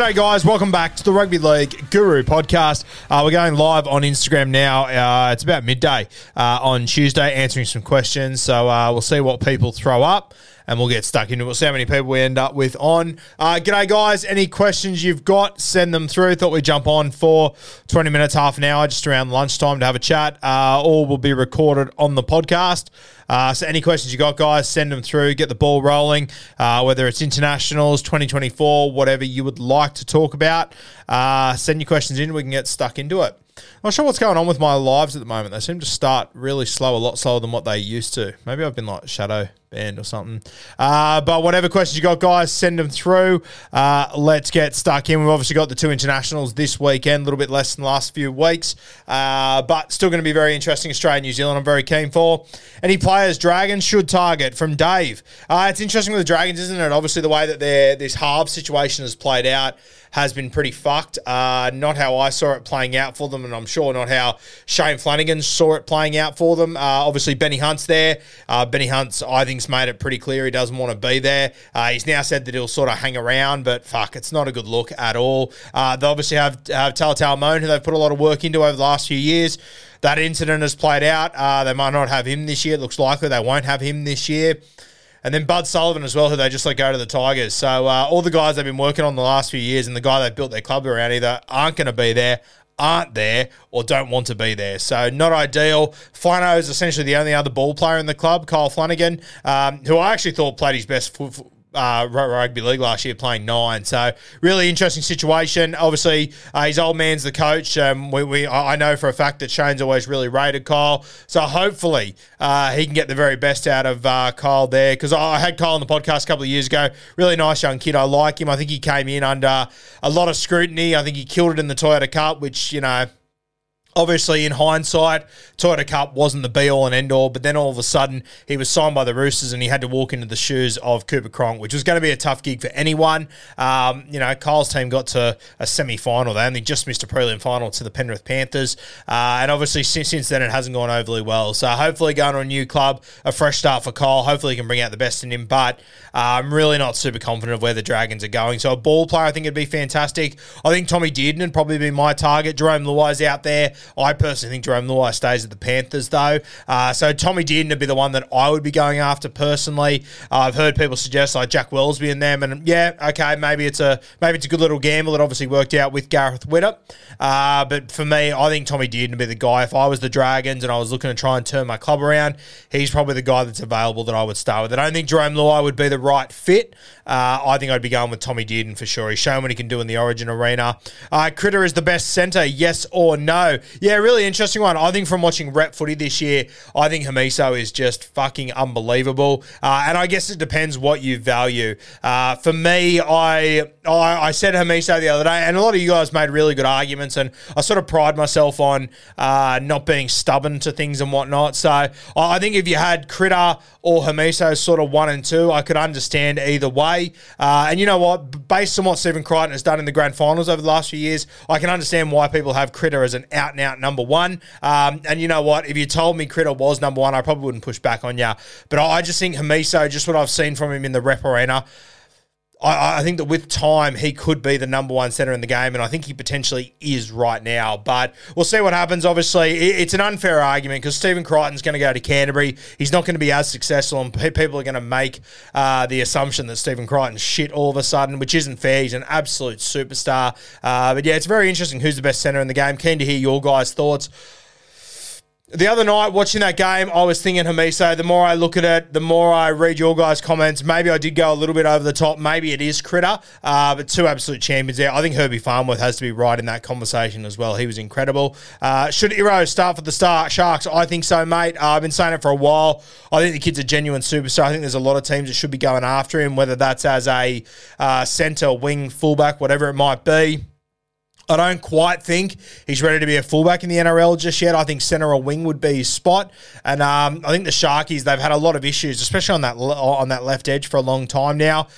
G'day, guys. Welcome back to the Rugby League Guru podcast. Uh, we're going live on Instagram now. Uh, it's about midday uh, on Tuesday, answering some questions. So uh, we'll see what people throw up and we'll get stuck into it. We'll see how many people we end up with on. Uh, g'day, guys. Any questions you've got, send them through. Thought we'd jump on for 20 minutes, half an hour, just around lunchtime to have a chat. Uh, all will be recorded on the podcast. Uh, so any questions you got, guys, send them through. Get the ball rolling. Uh, whether it's internationals, 2024, whatever you would like to talk about, uh, send your questions in. We can get stuck into it. I'm not sure what's going on with my lives at the moment. They seem to start really slow, a lot slower than what they used to. Maybe I've been like shadow banned or something. Uh, but whatever questions you got, guys, send them through. Uh, let's get stuck in. We've obviously got the two internationals this weekend, a little bit less than the last few weeks, uh, but still going to be very interesting. Australia, and New Zealand, I'm very keen for. Any players Dragons should target from Dave. Uh, it's interesting with the Dragons, isn't it? Obviously, the way that their this half situation has played out has been pretty fucked. Uh, not how I saw it playing out for them, and I'm sure not how Shane Flanagan saw it playing out for them. Uh, obviously, Benny Hunt's there. Uh, Benny Hunt's, I think's made it pretty clear he doesn't want to be there. Uh, he's now said that he'll sort of hang around, but fuck, it's not a good look at all. Uh, they obviously have, have Talatau Amone, who they've put a lot of work into over the last few years. That incident has played out. Uh, they might not have him this year. It looks likely they won't have him this year. And then Bud Sullivan as well, who they just let go to the Tigers. So uh, all the guys they've been working on the last few years and the guy they've built their club around either aren't going to be there, aren't there, or don't want to be there. So not ideal. Flano is essentially the only other ball player in the club, Kyle Flanagan, um, who I actually thought played his best foot, uh, rugby league last year, playing nine. So really interesting situation. Obviously, uh, his old man's the coach. Um, we, we I know for a fact that Shane's always really rated Kyle. So hopefully uh, he can get the very best out of uh, Kyle there. Because I had Kyle on the podcast a couple of years ago. Really nice young kid. I like him. I think he came in under a lot of scrutiny. I think he killed it in the Toyota Cup, which you know. Obviously, in hindsight, Toyota Cup wasn't the be all and end all, but then all of a sudden he was signed by the Roosters and he had to walk into the shoes of Cooper Cronk, which was going to be a tough gig for anyone. Um, you know, Kyle's team got to a semi final. They only just missed a prelim final to the Penrith Panthers. Uh, and obviously, since, since then, it hasn't gone overly well. So hopefully, going to a new club, a fresh start for Kyle. Hopefully, he can bring out the best in him. But uh, I'm really not super confident of where the Dragons are going. So a ball player, I think it'd be fantastic. I think Tommy Dearden would probably be my target. Jerome Luai's out there. I personally think Jerome Luai stays at the Panthers, though. Uh, so Tommy Dearden would be the one that I would be going after personally. Uh, I've heard people suggest like Jack Welsby in them, and yeah, okay, maybe it's a maybe it's a good little gamble. It obviously worked out with Gareth Widdop. Uh, but for me, I think Tommy Dearden would be the guy. If I was the Dragons and I was looking to try and turn my club around, he's probably the guy that's available that I would start with. I don't think Jerome Luai would be the right fit. Uh, I think I'd be going with Tommy Dearden for sure. He's shown what he can do in the Origin arena. Uh, Critter is the best centre, yes or no? Yeah, really interesting one. I think from watching rep footy this year, I think Hamiso is just fucking unbelievable. Uh, and I guess it depends what you value. Uh, for me, I, I I said Hamiso the other day, and a lot of you guys made really good arguments, and I sort of pride myself on uh, not being stubborn to things and whatnot. So I, I think if you had Critter or Hamiso sort of one and two, I could understand either way. Uh, and you know what? Based on what Stephen Crichton has done in the grand finals over the last few years, I can understand why people have Critter as an out and out number one. Um, and you know what? If you told me Critter was number one, I probably wouldn't push back on you. But I, I just think Hamiso, just what I've seen from him in the rep arena, I, I, think that with time he could be the number one center in the game, and I think he potentially is right now. But we'll see what happens. Obviously, it, it's an unfair argument because Stephen Crichton's going to go to Canterbury. He's not going to be as successful, and pe- people are going to make uh, the assumption that Stephen Crichton's shit all of a sudden, which isn't fair. He's an absolute superstar. Uh, but yeah, it's very interesting who's the best center in the game. Keen to hear your guys' thoughts. The other night, watching that game, I was thinking, Hamiso, the more I look at it, the more I read your guys' comments. Maybe I did go a little bit over the top. Maybe it is Critter, uh, but two absolute champions there. I think Herbie Farnworth has to be right in that conversation as well. He was incredible. Uh, should Iro start for the Star Sharks? I think so, mate. Uh, I've been saying it for a while. I think the kid's a genuine superstar. I think there's a lot of teams that should be going after him, whether that's as a uh, centre, wing, fullback, whatever it might be. I don't quite think he's ready to be a fullback in the NRL just yet. I think centre or wing would be his spot, and um, I think the Sharkies they've had a lot of issues, especially on that on that left edge for a long time now.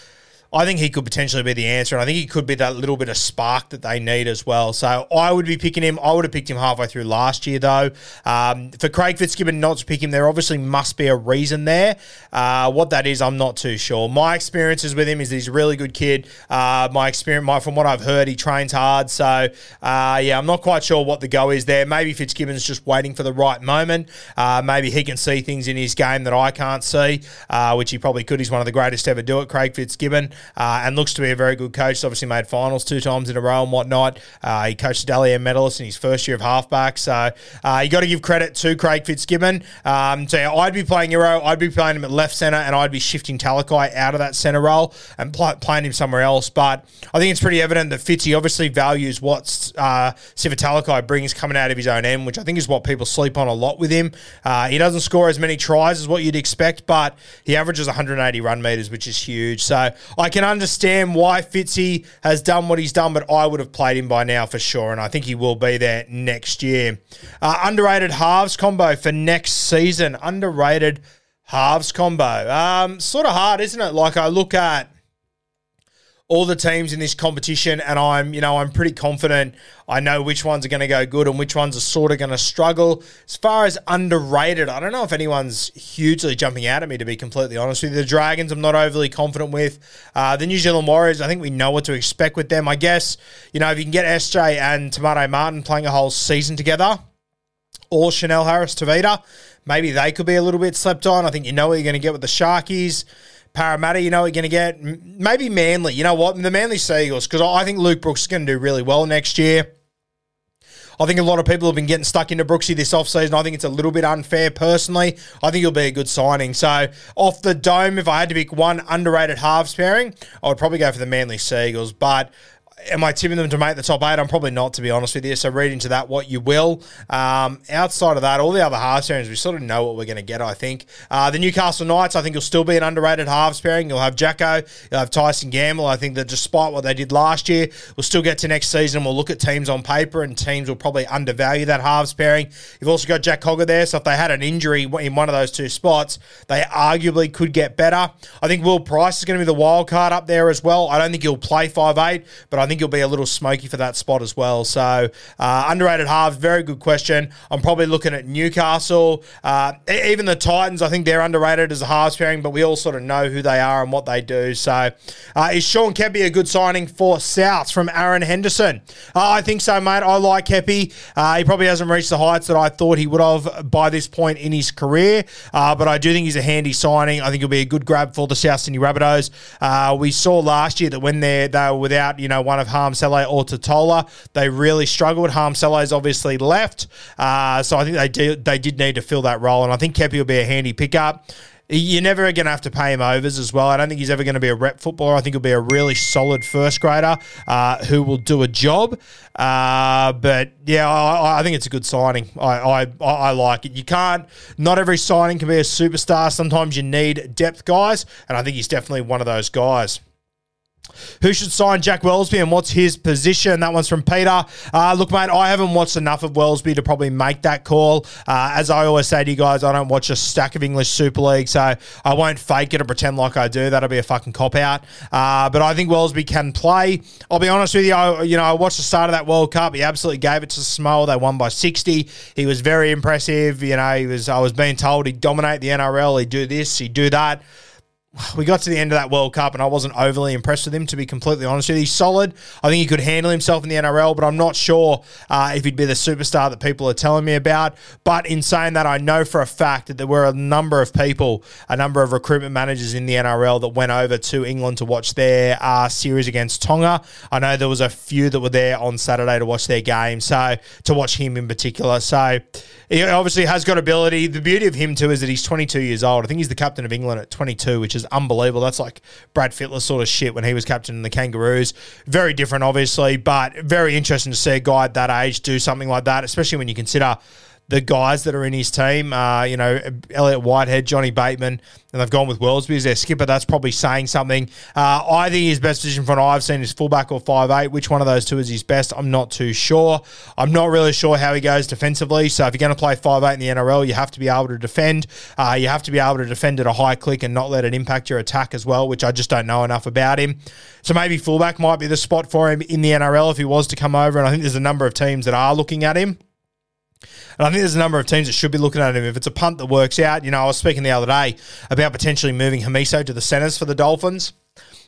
I think he could potentially be the answer, and I think he could be that little bit of spark that they need as well. So I would be picking him. I would have picked him halfway through last year, though. Um, for Craig Fitzgibbon not to pick him, there obviously must be a reason there. Uh, what that is, I'm not too sure. My experiences with him is he's a really good kid. Uh, my experience, my, from what I've heard, he trains hard. So uh, yeah, I'm not quite sure what the go is there. Maybe Fitzgibbon's just waiting for the right moment. Uh, maybe he can see things in his game that I can't see, uh, which he probably could. He's one of the greatest to ever do it, Craig Fitzgibbon uh, and looks to be a very good coach. He's obviously made finals two times in a row and whatnot. Uh, he coached M medalist in his first year of halfback. So uh, you got to give credit to Craig Fitzgibbon. Um, so yeah, I'd be playing Iro. I'd be playing him at left centre, and I'd be shifting Talakai out of that centre role and pl- playing him somewhere else. But I think it's pretty evident that Fitzy obviously values what uh, Sifa Talakai brings coming out of his own end, which I think is what people sleep on a lot with him. Uh, he doesn't score as many tries as what you'd expect, but he averages 180 run meters, which is huge. So I can understand why Fitzy has done what he's done, but I would have played him by now for sure, and I think he will be there next year. Uh, underrated halves combo for next season. Underrated halves combo. Um, sort of hard, isn't it? Like I look at all the teams in this competition, and I'm, you know, I'm pretty confident. I know which ones are going to go good and which ones are sort of going to struggle. As far as underrated, I don't know if anyone's hugely jumping out at me. To be completely honest with you, the Dragons, I'm not overly confident with. Uh, the New Zealand Warriors, I think we know what to expect with them. I guess, you know, if you can get SJ and Te Maire Martin playing a whole season together, or Chanel Harris Tavita, maybe they could be a little bit slept on. I think you know what you're going to get with the Sharkies. Parramatta, you know, we're going to get maybe Manly. You know what? The Manly Seagulls, because I think Luke Brooks is going to do really well next year. I think a lot of people have been getting stuck into Brooksy this offseason. I think it's a little bit unfair personally. I think it'll be a good signing. So, off the dome, if I had to pick one underrated halves pairing, I would probably go for the Manly Seagulls. But Am I tipping them to make the top eight? I'm probably not, to be honest with you. So read into that what you will. Um, outside of that, all the other halves pairings, we sort of know what we're going to get. I think uh, the Newcastle Knights. I think you'll still be an underrated halves pairing. You'll have Jacko. You'll have Tyson Gamble. I think that despite what they did last year, we'll still get to next season. And we'll look at teams on paper, and teams will probably undervalue that halves pairing. You've also got Jack Cogger there. So if they had an injury in one of those two spots, they arguably could get better. I think Will Price is going to be the wild card up there as well. I don't think he'll play five eight, but I think he'll be a little smoky for that spot as well. So uh, underrated halves, very good question. I'm probably looking at Newcastle, uh, even the Titans. I think they're underrated as a halves pairing, but we all sort of know who they are and what they do. So uh, is Sean Keppie a good signing for South from Aaron Henderson? Uh, I think so, mate. I like Keppie. Uh, he probably hasn't reached the heights that I thought he would have by this point in his career, uh, but I do think he's a handy signing. I think he'll be a good grab for the South Sydney Rabbitohs. we saw last year that when they they were without you know one of Hame Sele or Tatola. They really struggled. Hame is obviously left, uh, so I think they did, they did need to fill that role, and I think Keppie will be a handy pickup You're never going to have to pay him overs as well. I don't think he's ever going to be a rep footballer. I think he'll be a really solid first grader uh, who will do a job. Uh, but yeah, I, I, think it's a good signing. I, I, I like it. You can't. Not every signing can be a superstar. Sometimes you need depth guys, and I think he's definitely one of those guys. Who should sign Jack Welsby and what's his position? That one's from Peter. Uh, look, mate, I haven't watched enough of Welsby to probably make that call. Uh, as I always say to you guys, I don't watch a stack of English Super League, so I won't fake it and pretend like I do. That'll be a fucking cop out. Uh, but I think Welsby can play. I'll be honest with you. I, you know, I watched the start of that World Cup. He absolutely gave it to Samoa. They won by sixty. He was very impressive. You know, he was. I was being told he'd dominate the NRL. He'd do this. He'd do that we got to the end of that World Cup and I wasn't overly impressed with him, to be completely honest with you. He's solid. I think he could handle himself in the NRL, but I'm not sure uh, if he'd be the superstar that people are telling me about. But in saying that, I know for a fact that there were a number of people, a number of recruitment managers in the NRL that went over to England to watch their uh, series against Tonga. I know there was a few that were there on Saturday to watch their game, so to watch him in particular. So he obviously has got ability. The beauty of him, too, is that he's 22 years old. I think he's the captain of England at 22, which is is unbelievable. That's like Brad Fittler sort of shit when he was captain in the Kangaroos. Very different, obviously, but very interesting to see a guy at that age do something like that, especially when you consider the guys that are in his team. Uh, you know, Elliott Whitehead, Johnny Bateman, and they've gone with Welsby as their skipper. That's probably saying something. Uh, I think his best position from what I've seen is fullback or five eight. Which one of those two is his best? I'm not too sure. I'm not really sure how he goes defensively. So if you're going to play five eight in the NRL, you have to be able to defend. Uh, you have to be able to defend at a high click and not let it impact your attack as well, which I just don't know enough about him. So maybe fullback might be the spot for him in the NRL if he was to come over. And I think there's a number of teams that are looking at him. And I think there's a number of teams that should be looking at him. If it's a punt that works out, you know, I was speaking the other day about potentially moving Hamiso to the centres for the Dolphins.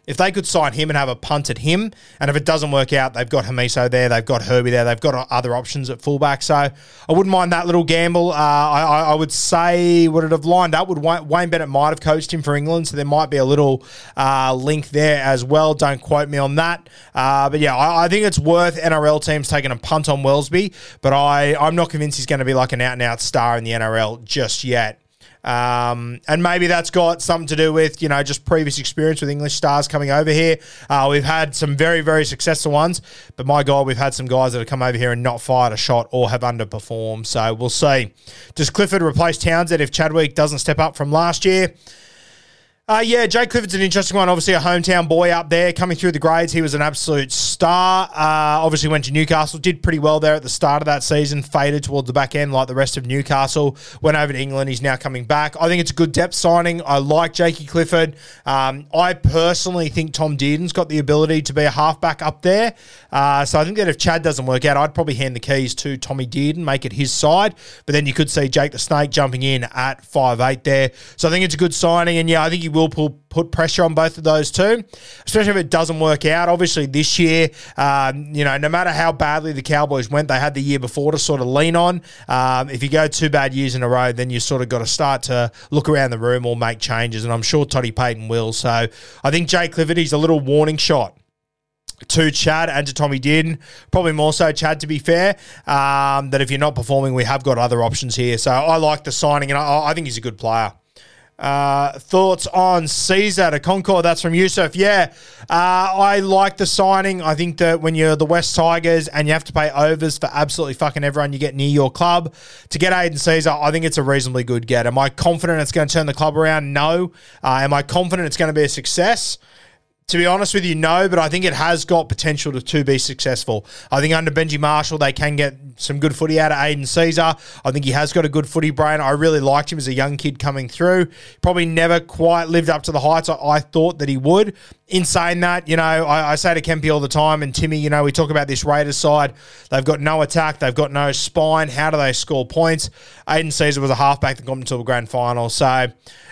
If they could sign him and have a punt at him, and if it doesn't work out, they've got Hamiso there, they've got Herbie there, they've got other options at fullback. So I wouldn't mind that little gamble. Uh, I, I, would say would it have lined up? Would Wayne Bennett might have coached him for England, so there might be a little uh, link there as well. Don't quote me on that. Uh, but yeah, I, I, think it's worth NRL teams taking a punt on Welsby, but I, I'm not convinced he's going to be like an out and out star in the NRL just yet. Um, and maybe that's got something to do with, you know, just previous experience with English stars coming over here. Uh, we've had some very, very successful ones, but my God, we've had some guys that have come over here and not fired a shot or have underperformed. So we'll see. Does Clifford replace Townsend if Chadwick doesn't step up from last year? Uh, yeah, Jake Clifford's an interesting one. Obviously, a hometown boy up there coming through the grades. He was an absolute star. Uh, obviously, went to Newcastle, did pretty well there at the start of that season, faded towards the back end like the rest of Newcastle. Went over to England. He's now coming back. I think it's a good depth signing. I like Jakey Clifford. Um, I personally think Tom Dearden's got the ability to be a halfback up there. Uh, so I think that if Chad doesn't work out, I'd probably hand the keys to Tommy Dearden, make it his side. But then you could see Jake the Snake jumping in at five eight there. So I think it's a good signing. And yeah, I think he will put pressure on both of those two, especially if it doesn't work out. Obviously, this year, um, you know, no matter how badly the Cowboys went, they had the year before to sort of lean on. Um, if you go two bad years in a row, then you sort of got to start to look around the room or make changes. And I'm sure Toddy Payten will. So I think Jake he's a little warning shot to Chad and to Tommy Dearden. Probably more so Chad, to be fair. Um, that if you're not performing, we have got other options here. So I like the signing, and I, I think he's a good player. Uh, thoughts on Sezer to Concord? That's from Yusuf. Yeah, uh, I like the signing. I think that when you're the West Tigers and you have to pay overs for absolutely fucking everyone you get near your club to get Aidan Sezer, I think it's a reasonably good get. Am I confident it's going to turn the club around? No. Uh, am I confident it's going to be a success? To be honest with you, no, but I think it has got potential to, to be successful. I think under Benji Marshall, they can get some good footy out of Aidan Sezer. I think he has got a good footy brain. I really liked him as a young kid coming through. Probably never quite lived up to the heights I, I thought that he would. In saying that, you know, I, I, say to Kempy all the time, and Timmy, you know, we talk about this Raiders side. They've got no attack, they've got no spine. How do they score points? Aidan Sezer was a halfback that got into a grand final. So, uh,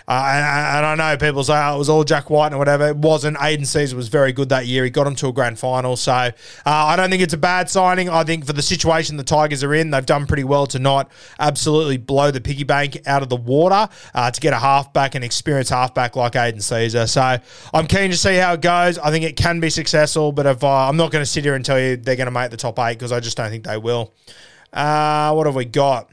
and, and, I know people say oh, it was all Jack Wighton and whatever. It wasn't. Aidan Sezer was very good that year. He got him to a grand final. So uh, I don't think it's a bad signing. I think for the situation the Tigers are in, they've done pretty well to not absolutely blow the piggy bank out of the water uh, to get a halfback, an experienced halfback like Aidan Sezer. So I'm keen to see how it goes. I think it can be successful, but if uh, I'm not going to sit here and tell you they're going to make the top eight because I just don't think they will. Uh, what have we got?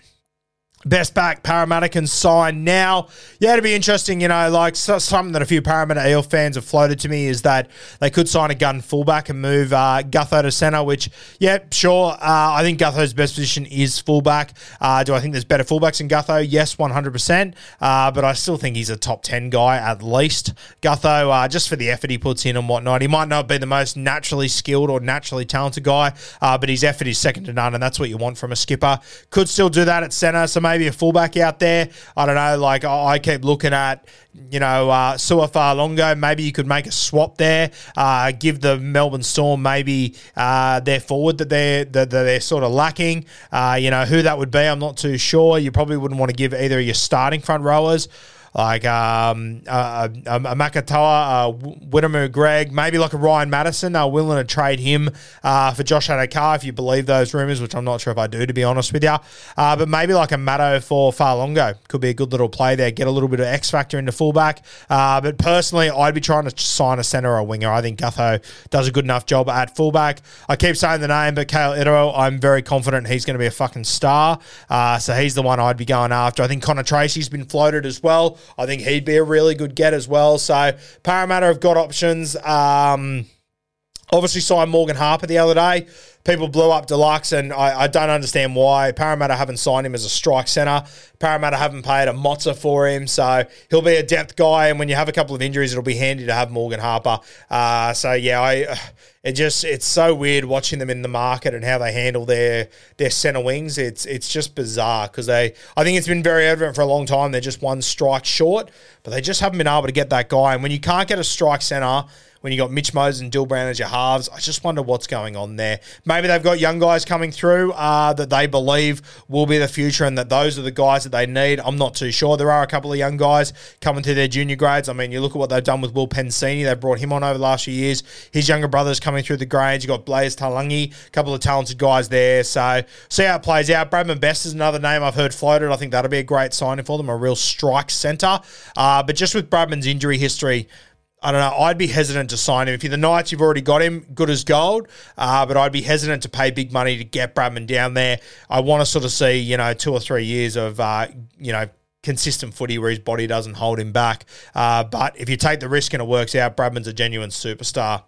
Best back Parramatta can sign now. Yeah, it'd be interesting, you know, like so, something that a few Parramatta Eel fans have floated to me is that they could sign a gun fullback and move uh, Gutho to centre, which, yeah, sure. Uh, I think Gutho's best position is fullback. Uh, do I think there's better fullbacks than Gutho? Yes, 100%. Uh, but I still think he's a top 10 guy at least. Gutho, uh, just for the effort he puts in and whatnot, he might not be the most naturally skilled or naturally talented guy, uh, but his effort is second to none, and that's what you want from a skipper. Could still do that at centre, so maybe a fullback out there. I don't know. Like I keep looking at, you know, uh, Su'a-Fa'alogo. Maybe you could make a swap there. Uh, give the Melbourne Storm maybe uh, their forward that they're that they're sort of lacking. Uh, you know who that would be. I'm not too sure. You probably wouldn't want to give either of your starting front rowers like um, uh, a, a Makatoa, uh, Wiremu Greig, maybe like a Ryan Matterson. They're willing to trade him uh, for Josh Addo-Carr if you believe those rumours, which I'm not sure if I do, to be honest with you. Uh, but maybe like a Matto for Fa'alogo could be a good little play there. Get a little bit of X factor into fullback. Uh, but personally, I'd be trying to sign a centre or a winger. I think Gutho does a good enough job at fullback. I keep saying the name, but Kayal Iro, I'm very confident he's going to be a fucking star. Uh, so he's the one I'd be going after. I think Connor Tracey's been floated as well. I think he'd be a really good get as well. So Parramatta have got options. Um, obviously signed Morgan Harper the other day. People blew up Deluxe, and I, I, don't understand why. Parramatta haven't signed him as a strike centre. Parramatta haven't paid a mozza for him, so he'll be a depth guy. And when you have a couple of injuries, it'll be handy to have Morgan Harper. Uh, so yeah, I it just it's so weird watching them in the market and how they handle their their centre wings. It's it's just bizarre because they I think it's been very evident for a long time they're just one strike short, but they just haven't been able to get that guy. And when you can't get a strike centre when you got Mitch Moses and Dill Brown as your halves. I just wonder what's going on there. Maybe they've got young guys coming through uh, that they believe will be the future and that those are the guys that they need. I'm not too sure. There are a couple of young guys coming through their junior grades. I mean, you look at what they've done with Will Penisini. They brought him on over the last few years. His younger brother's coming through the grades. You've got Blaize Talagi, a couple of talented guys there. So see how it plays out. Bradman Best is another name I've heard floated. I think that'll be a great signing for them, a real strike centre. Uh, but just with Bradman's injury history, I don't know. I'd be hesitant to sign him. If you're the Knights, you've already got him, good as gold. Uh, but I'd be hesitant to pay big money to get Bradman down there. I want to sort of see, you know, two or three years of, uh, you know, consistent footy where his body doesn't hold him back. Uh, but if you take the risk and it works out, Bradman's a genuine superstar.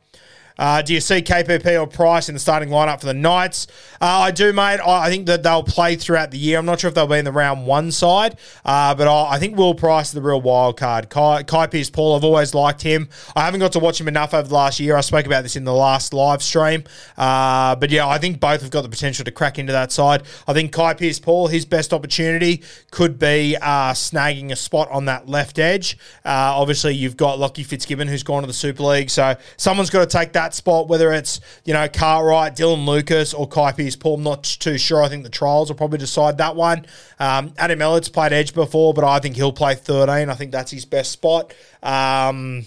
Uh, do you see KPP or Price in the starting lineup for the Knights? Uh, I do, mate. I, think that they'll play throughout the year. I'm not sure if they'll be in the round one side, uh, but I, I, think Will Price is the real wild card. Kai, Kai Pearce Paul, I've always liked him. I haven't got to watch him enough over the last year. I spoke about this in the last live stream. Uh, but yeah, I think both have got the potential to crack into that side. I think Kai Pearce Paul, his best opportunity could be uh, snagging a spot on that left edge. Uh, obviously, you've got Lockie Fitzgibbon who's gone to the Super League, so someone's got to take that that spot, whether it's, you know, Cartwright, Dylan Lucas, or Kai Pearce Paul. I'm not too sure. I think the trials will probably decide that one. Um, Adam Elliott's played edge before, but I think he'll play 13. I think that's his best spot. Um,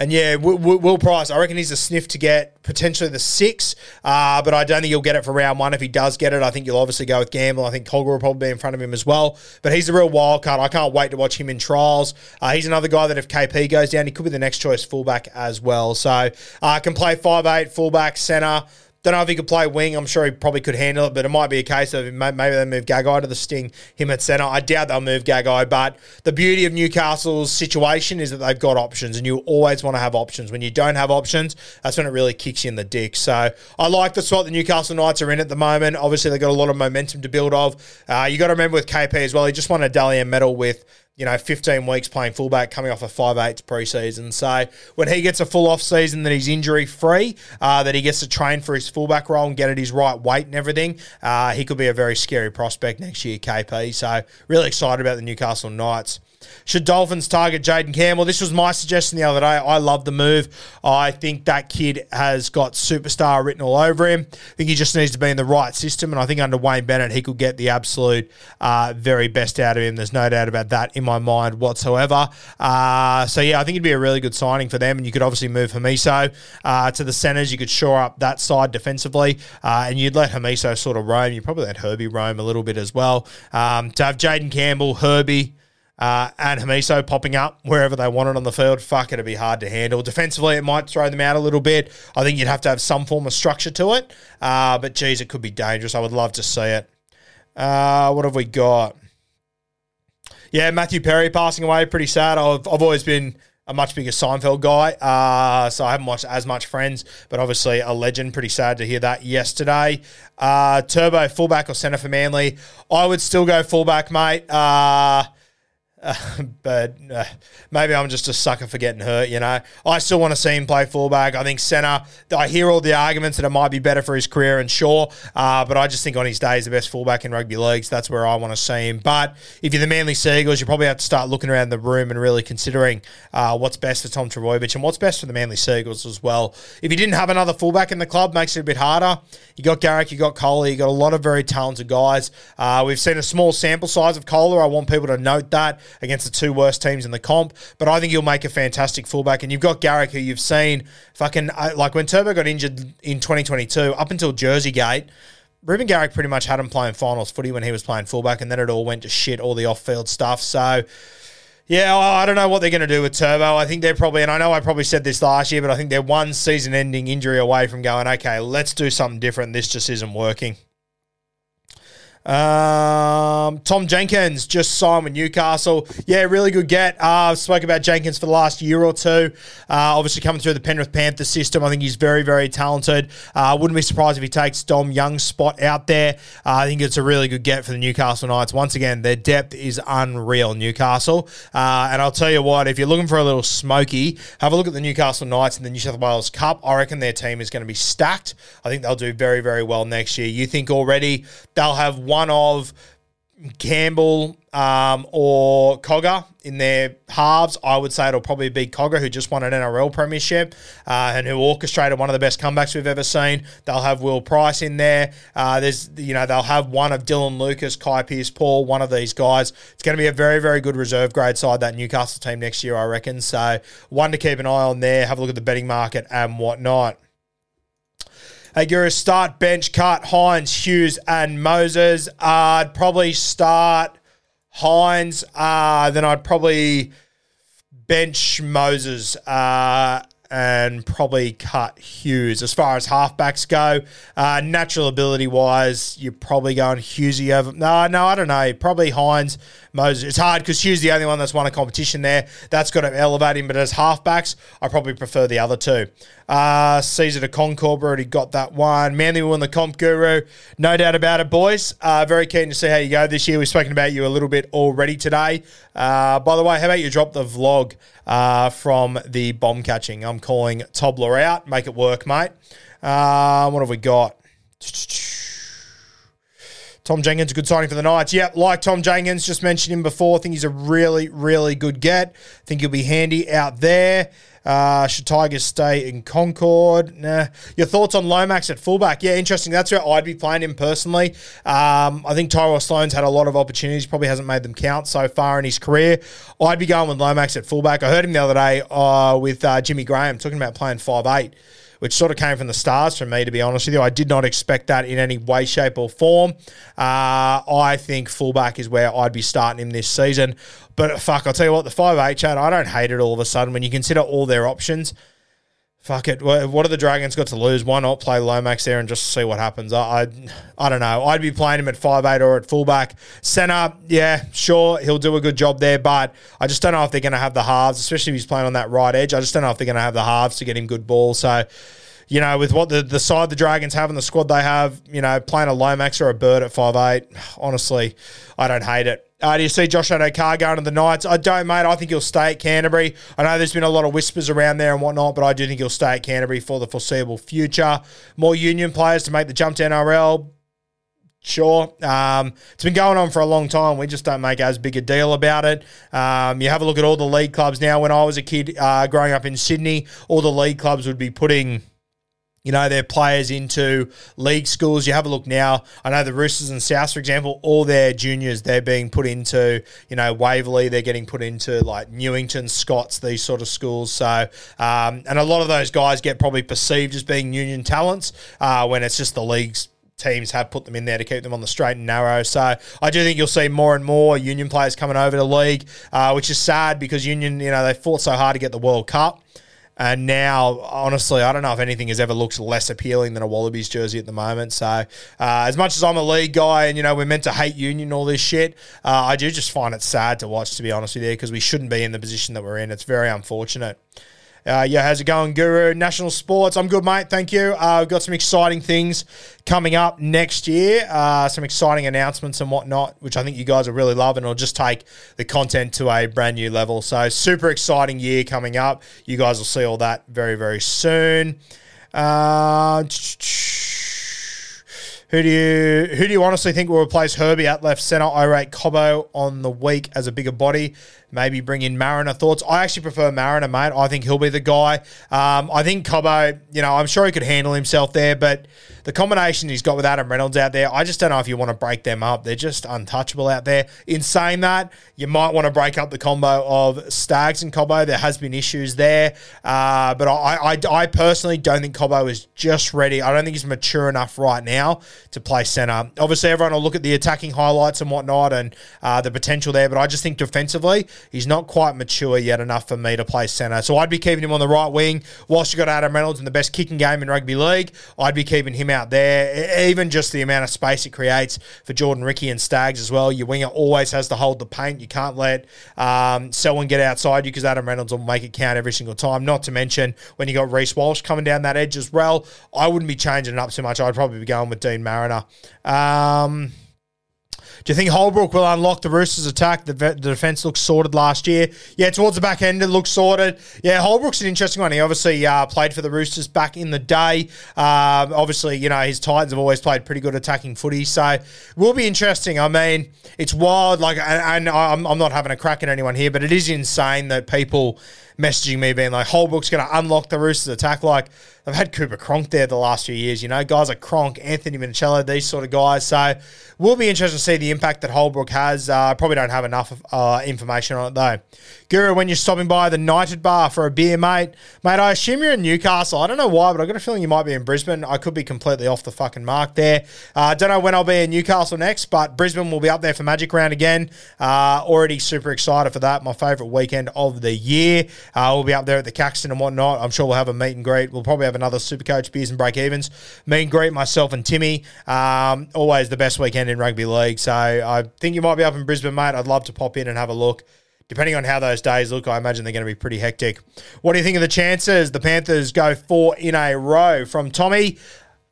and yeah, Will Price, I reckon he's a sniff to get potentially the six, uh, but I don't think he'll get it for round one. If he does get it, I think you'll obviously go with Gamble. I think Cogger will probably be in front of him as well. But he's a real wild card. I can't wait to watch him in trials. Uh, he's another guy that if KP goes down, he could be the next choice fullback as well. So uh, can play five eight fullback, centre. Don't know if he could play wing. I'm sure he probably could handle it, but it might be a case of maybe they move Gagai to the sting, him at centre. I doubt they'll move Gagai, but the beauty of Newcastle's situation is that they've got options, and you always want to have options. When you don't have options, that's when it really kicks you in the dick. So I like the spot the Newcastle Knights are in at the moment. Obviously, they've got a lot of momentum to build off. Uh, you got to remember with KP as well, he just won a Dally M medal with you know, 15 weeks playing fullback, coming off a 5'8 preseason. So when he gets a full off season that he's injury free, uh, that he gets to train for his fullback role and get at his right weight and everything, uh, he could be a very scary prospect next year, KP. So really excited about the Newcastle Knights. Should Dolphins target Jayden Campbell? This was my suggestion the other day. I love the move. I think that kid has got superstar written all over him. I think he just needs to be in the right system, and I think under Wayne Bennett, he could get the absolute uh, very best out of him. There's no doubt about that in my mind whatsoever. Uh, so, yeah, I think it'd be a really good signing for them, and you could obviously move Hamiso uh, to the centres. You could shore up that side defensively, uh, and you'd let Hamiso sort of roam. You probably let Herbie roam a little bit as well. Um, to have Jayden Campbell, Herbie, uh, and Hamiso popping up wherever they want it on the field, fuck, it'd be hard to handle. Defensively, it might throw them out a little bit. I think you'd have to have some form of structure to it. Uh, but geez, it could be dangerous. I would love to see it. Uh, what have we got? Yeah, Matthew Perry passing away. Pretty sad. I've, I've always been a much bigger Seinfeld guy, uh, so I haven't watched as much Friends, but obviously a legend. Pretty sad to hear that yesterday. Uh, Turbo, fullback or centre for Manly? I would still go fullback, mate. Uh, but uh, maybe I'm just a sucker for getting hurt, you know. I still want to see him play fullback. I think centre, I hear all the arguments that it might be better for his career, and sure, uh, but I just think on his day he's the best fullback in rugby leagues. That's where I want to see him. But if you're the Manly Seagulls, you probably have to start looking around the room and really considering uh, what's best for Tom Trbojevic and what's best for the Manly Seagulls as well. If you didn't have another fullback in the club, makes it a bit harder. You got Garrick, you got Koula, you got a lot of very talented guys. Uh, we've seen a small sample size of Koula. I want people to note that against the two worst teams in the comp. But I think he'll make a fantastic fullback. And you've got Garrick, who you've seen fucking uh, like when Turbo got injured in 2022, up until Jersey Gate. Reuben Garrick pretty much had him playing finals footy when he was playing fullback, and then it all went to shit, all the off field stuff. So, yeah, I don't know what they're going to do with Turbo. I think they're probably, and I know I probably said this last year, but I think they're one season ending injury away from going, okay, let's do something different. This just isn't working. Um, Tom Jenkins just signed with Newcastle. Yeah, really good get. Uh, spoke about Jenkins for the last year or two. Uh, obviously coming through the Penrith Panthers system. I think he's very, very talented. Uh, wouldn't be surprised if he takes Dom Young's spot out there. Uh, I think it's a really good get for the Newcastle Knights. Once again, their depth is unreal, Newcastle. Uh, and I'll tell you what, if you're looking for a little smoky, have a look at the Newcastle Knights in the New South Wales Cup. I reckon their team is going to be stacked. I think they'll do very, very well next year. You think already they'll have one of Campbell um, or Cogger in their halves. I would say it'll probably be Cogger, who just won an NRL premiership uh, and who orchestrated one of the best comebacks we've ever seen. They'll have Will Price in there. Uh, there's, you know, they'll have one of Dylan Lucas, Kai Pearce, Paul, one of these guys. It's going to be a very, very good reserve grade side that Newcastle team next year, I reckon. So one to keep an eye on there. Have a look at the betting market and whatnot. Guru, start bench cut Hynes, Hughes, and Moses. Uh, I'd probably start Hynes. Uh, then I'd probably bench Moses. Uh, and probably cut Hughes. As far as halfbacks go, uh, natural ability wise, you're probably going Hughesy over. No, no, I don't know. Probably Hynes, Moses. It's hard because Hughes the only one that's won a competition there. That's got to elevate him. But as halfbacks, I probably prefer the other two. Uh, Sezer to Concord already got that one. Manly won the comp guru. No doubt about it, boys. Uh, very keen to see how you go this year. We've spoken about you a little bit already today. Uh, by the way, how about you drop the vlog uh, from the bomb catching? I'm calling Tobler out. Make it work, mate. Uh, what have we got? Tom Jenkins, a good signing for the Knights. Yep, like Tom Jenkins, just mentioned him before. I think he's a really, really good get. I think he'll be handy out there. Uh, should Tigers stay in Concord? Nah. Your thoughts on Lomax at fullback? Yeah, interesting. That's where I'd be playing him personally. Um, I think Tyrell Sloan's had a lot of opportunities, probably hasn't made them count so far in his career. I'd be going with Lomax at fullback. I heard him the other day uh, with uh, Jimmy Graham talking about playing five eight which sort of came from the stars for me, to be honest with you. I did not expect that in any way, shape, or form. Uh, I think fullback is where I'd be starting him this season. But fuck, I'll tell you what, the 5'8 chat, I don't hate it all of a sudden when you consider all their options. Fuck it. What have the Dragons got to lose? Why not play Lomax there and just see what happens? I, I, I don't know. I'd be playing him at five eight or at fullback. Centre, yeah, sure, he'll do a good job there, but I just don't know if they're going to have the halves, especially if he's playing on that right edge. I just don't know if they're going to have the halves to get him good ball. So, you know, with what the, the side the Dragons have and the squad they have, you know, playing a Lomax or a Bird at five eight, honestly, I don't hate it. Uh, do you see Josh Addo-Carr going to the Knights? I don't, mate. I think he'll stay at Canterbury. I know there's been a lot of whispers around there and whatnot, but I do think he'll stay at Canterbury for the foreseeable future. More union players to make the jump to NRL. Sure. Um, it's been going on for a long time. We just don't make as big a deal about it. Um, you have a look at all the league clubs now. When I was a kid uh, growing up in Sydney, all the league clubs would be putting you know, their players into league schools. You have a look now. I know the Roosters and South, for example, all their juniors, they're being put into, you know, Waverley. They're getting put into like Newington, Scots, these sort of schools. So, um, and a lot of those guys get probably perceived as being union talents uh, when it's just the leagues teams have put them in there to keep them on the straight and narrow. So I do think you'll see more and more Union players coming over to league, uh, which is sad because Union, you know, they fought so hard to get the World Cup. And now, honestly, I don't know if anything has ever looked less appealing than a Wallabies jersey at the moment. So, uh, as much as I'm a league guy and, you know, we're meant to hate union and all this shit, uh, I do just find it sad to watch, to be honest with you, because we shouldn't be in the position that we're in. It's very unfortunate. Uh, yeah, how's it going, Guru? National Sports. I'm good, mate. Thank you. Uh, we've got some exciting things coming up next year. Uh, some exciting announcements and whatnot, which I think you guys will really love, and it'll just take the content to a brand new level. So, super exciting year coming up. You guys will see all that very, very soon. Uh, who do you who do you honestly think will replace Herbie at left centre? I rate Cobbo on the week as a bigger body. Maybe bring in Mariner. Thoughts? I actually prefer Mariner, mate. I think he'll be the guy. Um, I think Cobbo, you know, I'm sure he could handle himself there, but the combination he's got with Adam Reynolds out there, I just don't know if you want to break them up. They're just untouchable out there. In saying that, you might want to break up the combo of Stags and Cobbo. There has been issues there, uh, but I, I, I personally don't think Cobbo is just ready. I don't think he's mature enough right now to play centre. Obviously, everyone will look at the attacking highlights and whatnot and uh, the potential there, but I just think defensively, he's not quite mature yet enough for me to play centre. So I'd be keeping him on the right wing. Whilst you got Adam Reynolds in the best kicking game in rugby league, I'd be keeping him out there. Even just the amount of space it creates for Jordan Riki and Stags as well. Your winger always has to hold the paint. You can't let um, Selwyn get outside you because Adam Reynolds will make it count every single time. Not to mention when you got Reece Walsh coming down that edge as well. I wouldn't be changing it up too much. I'd probably be going with Deine Mariner. Um, do you think Holbrook will unlock the Roosters' attack? The, the defense looks sorted last year. Yeah, towards the back end, it looks sorted. Yeah, Holbrook's an interesting one. He obviously uh, played for the Roosters back in the day. Uh, obviously, you know, his Titans have always played pretty good attacking footy. So, will be interesting. I mean, it's wild. Like, and, and I'm, I'm not having a crack at anyone here, but it is insane that people messaging me being like, Holbrook's going to unlock the Roosters' attack. Like, they've had Cooper Cronk there the last few years, you know, guys like Cronk, Anthony Minichiello, these sort of guys. So, we'll be interested to see the impact that Holbrook has. Uh, I probably don't have enough uh, information on it, though. Guru, when you're stopping by the Knighted Bar for a beer, mate, mate, I assume you're in Newcastle. I don't know why, but I've got a feeling you might be in Brisbane. I could be completely off the fucking mark there. I uh, don't know when I'll be in Newcastle next, but Brisbane will be up there for Magic Round again. Uh, already super excited for that. My favourite weekend of the year. Uh, we'll be up there at the Caxton and whatnot. I'm sure we'll have a meet and greet. We'll probably have another Supercoach beers and break evens. Meet and greet myself and Timmy. Um, always the best weekend in rugby league. So I think you might be up in Brisbane, mate. I'd love to pop in and have a look depending on how those days look, I imagine they're going to be pretty hectic. What do you think of the chances? The Panthers go four in a row from Tommy.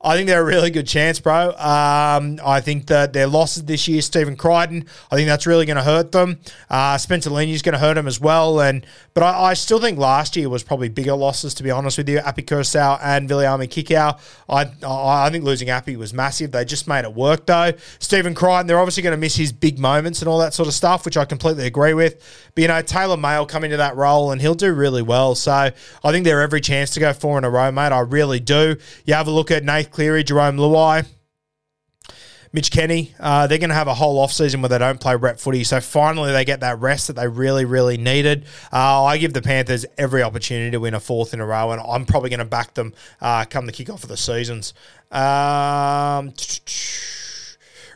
I think they're a really good chance, bro. Um, I think that their losses this year, Stephen Crichton, I think that's really going to hurt them. Uh, Spencer is going to hurt them as well. And but I, I, still think last year was probably bigger losses, to be honest with you. Api Koroisau and Viliami Kikau. I, I I think losing Api was massive. They just made it work though. Stephen Crichton, they're obviously going to miss his big moments and all that sort of stuff, which I completely agree with. But you know, Taylor May will come into that role and he'll do really well. So I think they're every chance to go four in a row, mate. I really do. You have a look at Nate Cleary, Jerome Luai. Mitch Kenny, uh, they're going to have a whole offseason where they don't play rep footy. So finally, they get that rest that they really, really needed. Uh, I give the Panthers every opportunity to win a fourth in a row, and I'm probably going to back them uh, come the kickoff of the seasons. Um,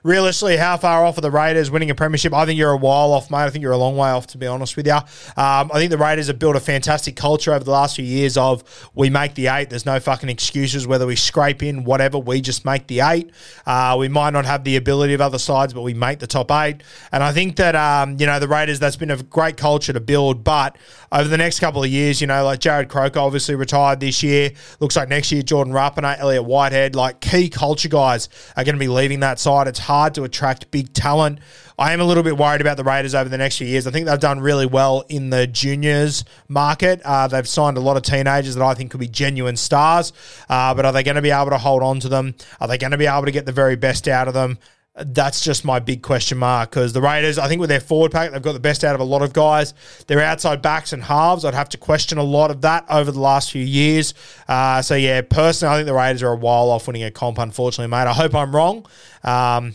realistically, how far off are the Raiders winning a premiership? I think you're a while off, mate. I think you're a long way off, to be honest with you. Um, I think the Raiders have built a fantastic culture over the last few years of we make the eight. There's no fucking excuses whether we scrape in, whatever. We just make the eight. Uh, we might not have the ability of other sides, but we make the top eight. And I think that, um, you know, the Raiders, that's been a great culture to build. But over the next couple of years, you know, like Jarrod Croker obviously retired this year. Looks like next year, Jordan Rapana, Elliott Whitehead, like key culture guys are going to be leaving that side. It's hard to attract big talent. I am a little bit worried about the Raiders over the next few years. I think they've done really well in the juniors market. Uh, they've signed a lot of teenagers that I think could be genuine stars. Uh, but are they going to be able to hold on to them? Are they going to be able to get the very best out of them? That's just my big question mark because the Raiders, I think with their forward pack, they've got the best out of a lot of guys. Their outside backs and halves, I'd have to question a lot of that over the last few years. Uh, so, yeah, personally, I think the Raiders are a while off winning a comp, unfortunately, mate. I hope I'm wrong. Um,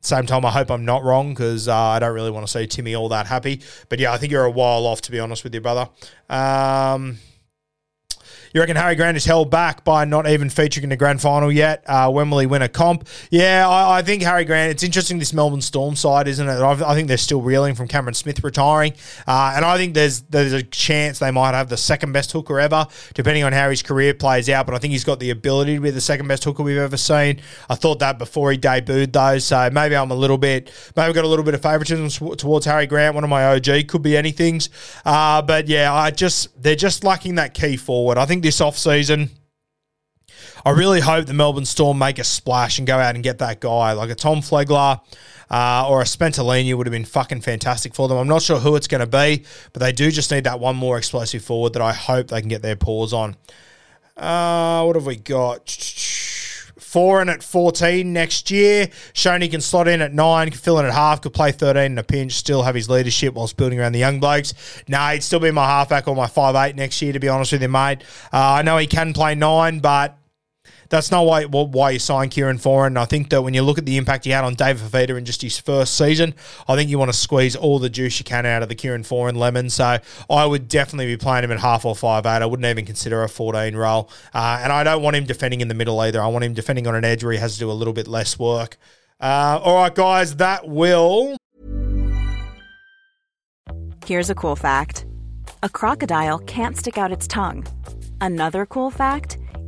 same time, I hope I'm not wrong because uh, I don't really want to see Timmy all that happy. But yeah, I think you're a while off, to be honest with you, brother. Um, You reckon Harry Grant is held back by not even featuring in the grand final yet? Uh, when will he win a comp? Yeah, I, I, think Harry Grant. It's interesting this Melbourne Storm side, isn't it? I, I think they're still reeling from Cameron Smith retiring, uh, and I think there's there's a chance they might have the second best hooker ever, depending on how his career plays out. But I think he's got the ability to be the second best hooker we've ever seen. I thought that before he debuted, though. So maybe I'm a little bit, maybe I've got a little bit of favouritism towards Harry Grant. One of my OG could be anything. Uh, but yeah, I just they're just lacking that key forward. I think this off season. I really hope the Melbourne Storm make a splash and go out and get that guy like a Tom Flegler uh, or a Spencer Leniu would have been fucking fantastic for them. I'm not sure who it's going to be, but they do just need that one more explosive forward that I hope they can get their paws on. Uh, what have we got? Four in at 14 next year. Shoney can slot in at nine, can fill in at half, could play 13 in a pinch, still have his leadership whilst building around the young blokes. Nah, he'd still be my halfback or my five eight next year, to be honest with you, mate. Uh, I know he can play nine, but that's not why why you signed Kieran Foran. I think that when you look at the impact he had on David Fifita in just his first season, I think you want to squeeze all the juice you can out of the Kieran Foran lemon. So I would definitely be playing him at half or five eight. I wouldn't even consider a 14 role. Uh, and I don't want him defending in the middle either. I want him defending on an edge where he has to do a little bit less work. Uh, all right, guys, that will. Here's a cool fact a crocodile can't stick out its tongue. Another cool fact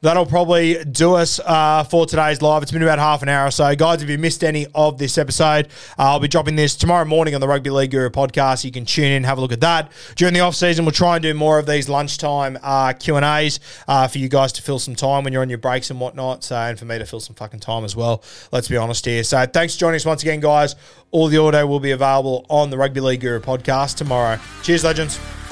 that'll probably do us uh, for today's live. It's been about half an hour or so. Guys, if you missed any of this episode, uh, I'll be dropping this tomorrow morning on the Rugby League Guru podcast. You can tune in, have a look at that. During the off-season, we'll try and do more of these lunchtime uh, Q&As uh, for you guys to fill some time when you're on your breaks and whatnot. So, and for me to fill some fucking time as well. Let's be honest here. So thanks for joining us once again, guys. All the audio will be available on the Rugby League Guru podcast tomorrow. Cheers, legends.